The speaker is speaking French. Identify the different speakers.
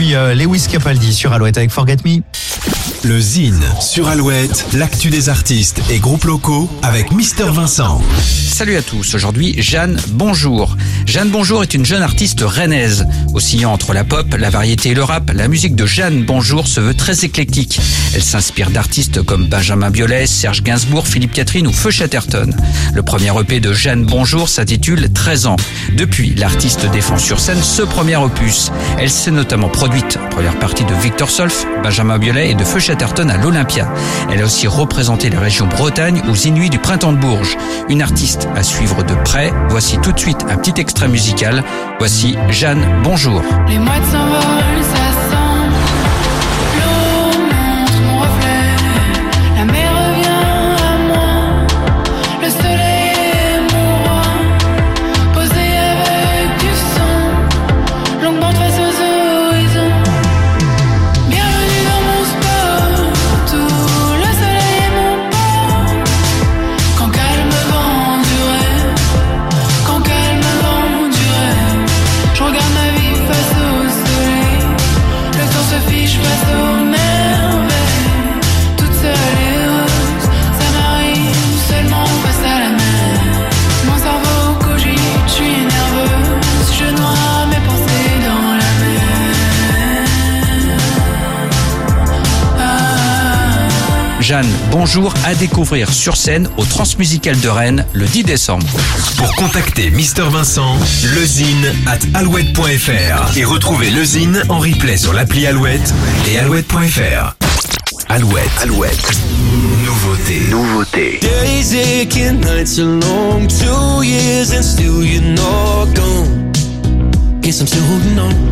Speaker 1: puis euh, Lewis Capaldi sur Alouette avec Forget Me.
Speaker 2: Le Zine sur Alouette, l'actu des artistes et groupes locaux avec Mister Vincent.
Speaker 3: Salut à tous, aujourd'hui Jeanne Bonjour. Jeanne Bonjour est une jeune artiste rennaise. Oscillant entre la pop, la variété et le rap, la musique de Jeanne Bonjour se veut très éclectique. Elle s'inspire d'artistes comme Benjamin Biolay, Serge Gainsbourg, Philippe Catherine ou Feu Chatterton. Le premier EP de Jeanne Bonjour s'intitule 13 ans. Depuis, l'artiste défend sur scène ce premier opus. Elle s'est notamment produite en première partie de Victor Solf, Benjamin Biolay et de Feu Chatterton à l'Olympia. Elle a aussi représenté la région Bretagne aux Inuits du Printemps de Bourges. Une artiste à suivre de près. Voici tout de suite un petit extrait musical. Voici Jeanne Bonjour. Jeanne Bonjour à découvrir sur scène au Transmusical de Rennes le 10 décembre.
Speaker 2: Pour contacter Mister Vincent, lezine at alouette.fr et retrouver le Zine en replay sur l'appli Alouette et alouette.fr. Alouette, Alouette. Nouveauté, nouveauté.
Speaker 4: Days aching, nights are long. Two years and still you're not gone. Guess I'm still holding on.